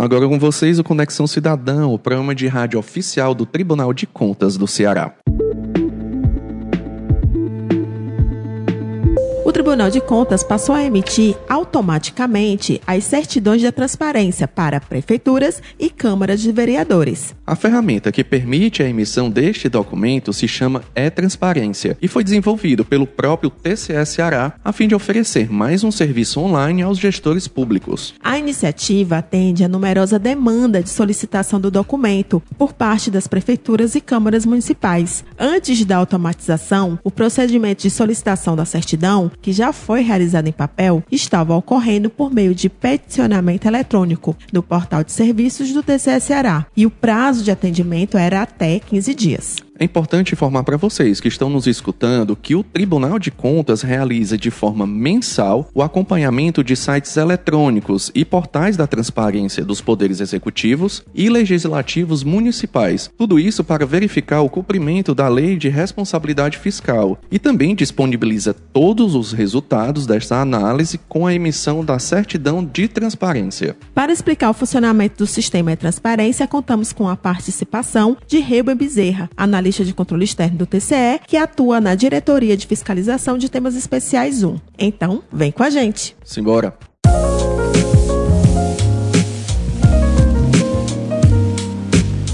Agora com vocês o Conexão Cidadão, o programa de rádio oficial do Tribunal de Contas do Ceará. O Tribunal de Contas passou a emitir automaticamente as certidões da transparência para prefeituras e câmaras de vereadores. A ferramenta que permite a emissão deste documento se chama E-Transparência e foi desenvolvido pelo próprio TCS Ceará a fim de oferecer mais um serviço online aos gestores públicos. A iniciativa atende a numerosa demanda de solicitação do documento por parte das prefeituras e câmaras municipais. Antes da automatização, o procedimento de solicitação da certidão que já foi realizado em papel, estava ocorrendo por meio de peticionamento eletrônico no portal de serviços do TCS Ceará, e o prazo de atendimento era até 15 dias. É importante informar para vocês que estão nos escutando que o Tribunal de Contas realiza de forma mensal o acompanhamento de sites eletrônicos e portais da transparência dos poderes executivos e legislativos municipais. Tudo isso para verificar o cumprimento da Lei de Responsabilidade Fiscal e também disponibiliza todos os resultados desta análise com a emissão da certidão de transparência. Para explicar o funcionamento do sistema de transparência, contamos com a participação de Reuben Bezerra, analista de controle externo do TCE, que atua na Diretoria de Fiscalização de Temas Especiais 1. Então, vem com a gente. Simbora.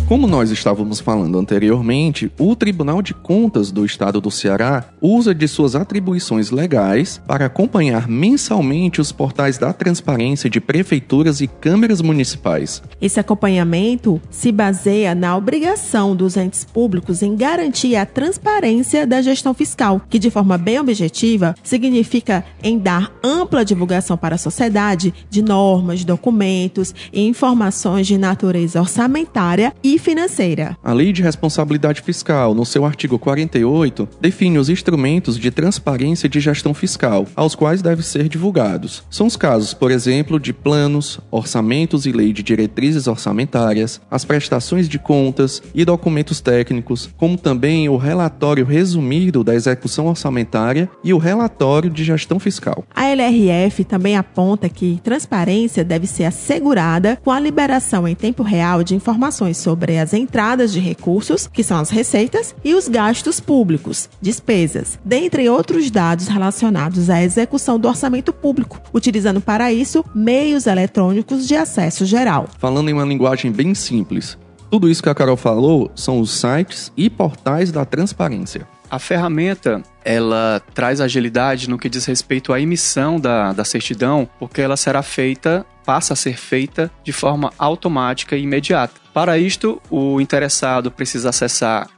Como nós estávamos falando anteriormente, o Tribunal de Contas do Estado do Ceará usa de suas atribuições legais para acompanhar mensalmente os portais da transparência de prefeituras e câmeras municipais. Esse acompanhamento se baseia na obrigação dos entes públicos em garantir a transparência da gestão fiscal, que de forma bem objetiva significa em dar ampla divulgação para a sociedade de normas, documentos e informações de natureza orçamentária e financeira. A Lei de Responsabilidade Fiscal, no seu artigo 48, define os instrumentos de transparência de gestão fiscal, aos quais devem ser divulgados. São os casos, por exemplo, de planos, orçamentos e lei de diretrizes orçamentárias, as prestações de contas e documentos técnicos, como também o relatório resumido da execução orçamentária e o relatório de gestão fiscal. A LRF também aponta que transparência deve ser assegurada com a liberação em tempo real de informações sobre sobre as entradas de recursos, que são as receitas, e os gastos públicos, despesas, dentre outros dados relacionados à execução do orçamento público, utilizando para isso meios eletrônicos de acesso geral. Falando em uma linguagem bem simples, tudo isso que a Carol falou são os sites e portais da transparência. A ferramenta ela traz agilidade no que diz respeito à emissão da, da certidão, porque ela será feita, passa a ser feita de forma automática e imediata. Para isto, o interessado precisa acessar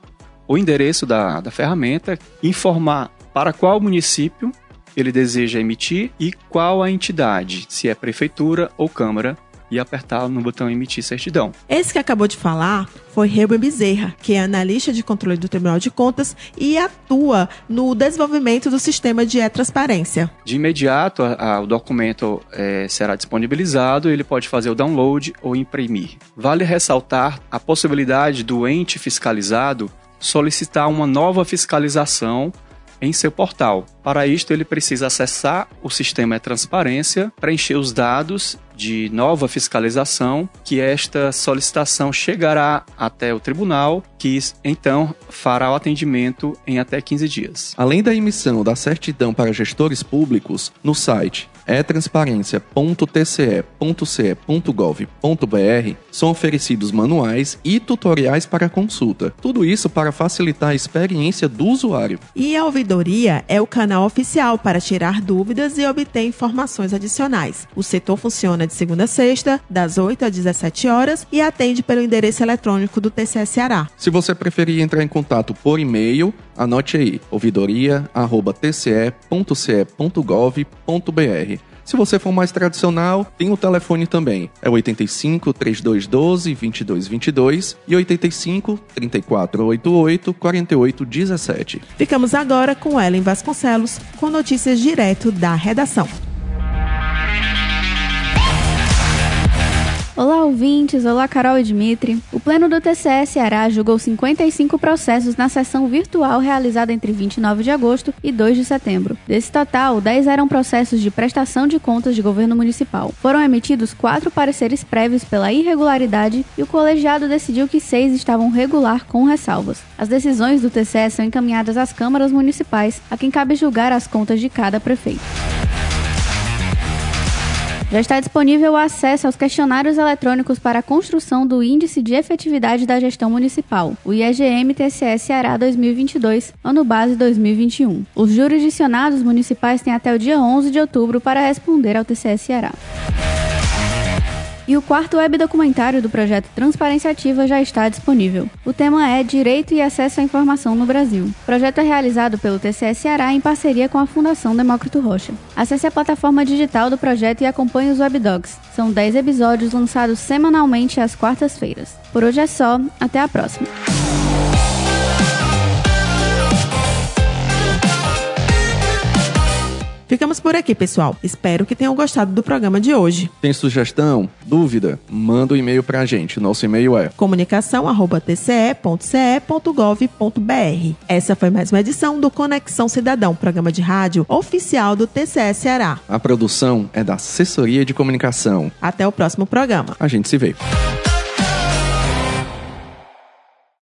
o endereço da, da ferramenta, informar para qual município ele deseja emitir e qual a entidade, se é prefeitura ou câmara e apertar no botão emitir certidão. Esse que acabou de falar foi Reuben Bezerra, que é analista de controle do Tribunal de Contas e atua no desenvolvimento do sistema de e-transparência. De imediato, a, a, o documento é, será disponibilizado, ele pode fazer o download ou imprimir. Vale ressaltar a possibilidade do ente fiscalizado solicitar uma nova fiscalização em seu portal. Para isto, ele precisa acessar o sistema de transparência, preencher os dados de nova fiscalização, que esta solicitação chegará até o tribunal, que então fará o atendimento em até 15 dias. Além da emissão da certidão para gestores públicos, no site é transparência.tce.ce.gov.br são oferecidos manuais e tutoriais para consulta. Tudo isso para facilitar a experiência do usuário. E a ouvidoria é o canal oficial para tirar dúvidas e obter informações adicionais. O setor funciona de segunda a sexta, das 8 às 17 horas e atende pelo endereço eletrônico do TCS Ceará. Se você preferir entrar em contato por e-mail, anote aí: ouvidoria@tce.ce.gov.br. Se você for mais tradicional, tem o telefone também. É 85 3212 2222 e 85 3488 4817. Ficamos agora com Ellen Vasconcelos com notícias direto da redação. Olá, ouvintes. Olá, Carol e Dimitri. O Pleno do TCE Ceará julgou 55 processos na sessão virtual realizada entre 29 de agosto e 2 de setembro. Desse total, 10 eram processos de prestação de contas de governo municipal. Foram emitidos quatro pareceres prévios pela irregularidade e o colegiado decidiu que seis estavam regular com ressalvas. As decisões do TCE são encaminhadas às câmaras municipais, a quem cabe julgar as contas de cada prefeito. Já está disponível o acesso aos questionários eletrônicos para a construção do Índice de Efetividade da Gestão Municipal, o IEGM TCS Ceará 2022, ano base 2021. Os jurisdicionados municipais têm até o dia 11 de outubro para responder ao TCS Ceará. E o quarto web documentário do projeto Transparência Ativa já está disponível. O tema é Direito e Acesso à Informação no Brasil. O projeto é realizado pelo TCS Ceará em parceria com a Fundação Demócrito Rocha. Acesse a plataforma digital do projeto e acompanhe os webdogs. São 10 episódios lançados semanalmente às quartas-feiras. Por hoje é só, até a próxima. Ficamos por aqui, pessoal. Espero que tenham gostado do programa de hoje. Tem sugestão? Dúvida? Manda um e-mail pra gente. Nosso e-mail é comunicação@tce.gov.br. Essa foi mais uma edição do Conexão Cidadão, programa de rádio oficial do TCE Ceará. A produção é da Assessoria de Comunicação. Até o próximo programa. A gente se vê.